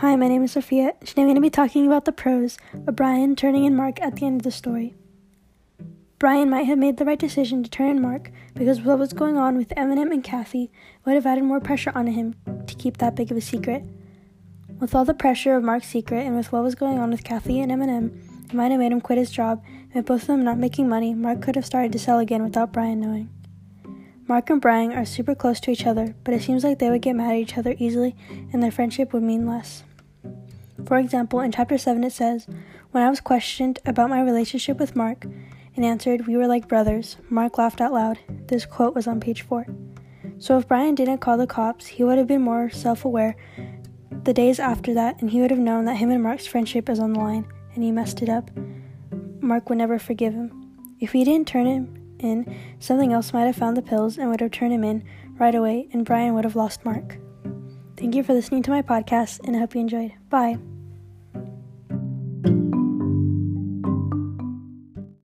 Hi, my name is Sophia. Today I'm going to be talking about the pros of Bryon turning in Mark at the end of the story. Bryon might have made the right decision to turn in Mark because what was going on with M&M and Cathy would have added more pressure on him to keep that big of a secret. With all the pressure of Mark's secret and with what was going on with Cathy and M&M, it might have made him quit his job, and with both of them not making money, Mark could have started to sell again without Bryon knowing. Mark and Bryon are super close to each other, but it seems like they would get mad at each other easily and their friendship would mean less. For example, in chapter 7 it says, When I was questioned about my relationship with Mark and answered, We were like brothers, Mark laughed out loud. This quote was on page 4. So if Bryon didn't call the cops, he would have been more self aware the days after that, and he would have known that him and Mark's friendship is on the line, and he messed it up. Mark would never forgive him. If he didn't turn him in, something else might have found the pills and would have turned him in right away, and Bryon would have lost Mark. Thank you for listening to my podcast, and I hope you enjoyed. Bye.